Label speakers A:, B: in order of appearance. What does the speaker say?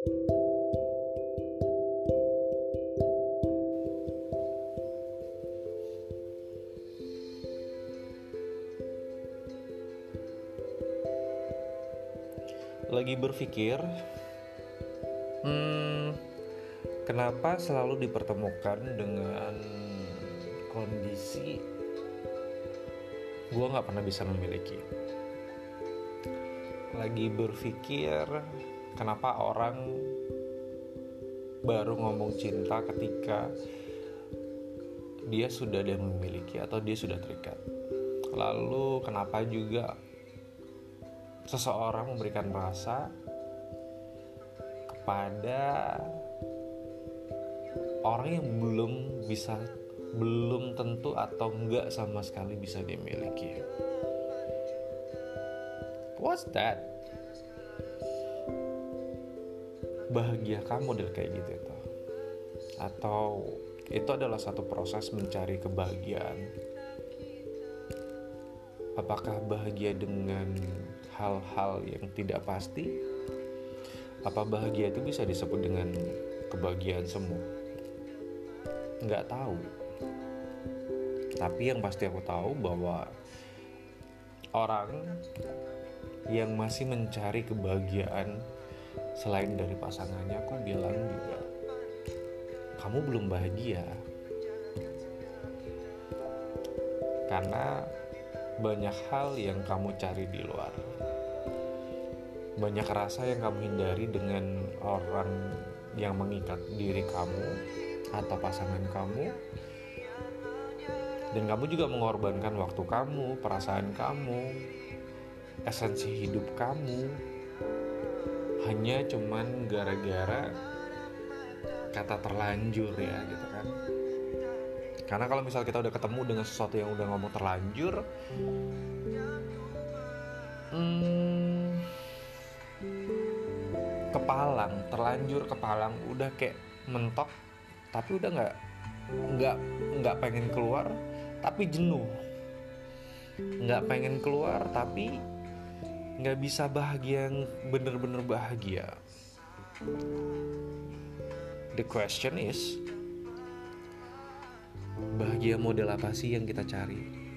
A: lagi berpikir, hmm, kenapa selalu dipertemukan dengan kondisi gue nggak pernah bisa memiliki. Lagi berpikir, kenapa orang baru ngomong cinta ketika dia sudah ada memiliki atau dia sudah terikat. Lalu kenapa juga seseorang memberikan rasa kepada orang yang belum bisa belum tentu atau enggak sama sekali bisa dimiliki. What's that? Bahagia kamu dari kayak gitu itu. Atau itu adalah satu proses mencari kebahagiaan. Apakah bahagia dengan hal-hal yang tidak pasti apa bahagia itu bisa disebut dengan kebahagiaan semua nggak tahu tapi yang pasti aku tahu bahwa orang yang masih mencari kebahagiaan selain dari pasangannya aku bilang juga kamu belum bahagia. Karena banyak hal yang kamu cari di luar. Banyak rasa yang kamu hindari dengan orang yang mengikat diri kamu atau pasangan kamu. Dan kamu juga mengorbankan waktu kamu, perasaan kamu, esensi hidup kamu hanya cuman gara-gara kata terlanjur ya gitu kan. Karena kalau misal kita udah ketemu dengan sesuatu yang udah ngomong terlanjur hmm, kepalang terlanjur kepalang udah kayak mentok tapi udah nggak nggak nggak pengen keluar tapi jenuh. Nggak pengen keluar tapi nggak bisa bahagia yang bener-bener bahagia. The question is bahagia model apa sih yang kita cari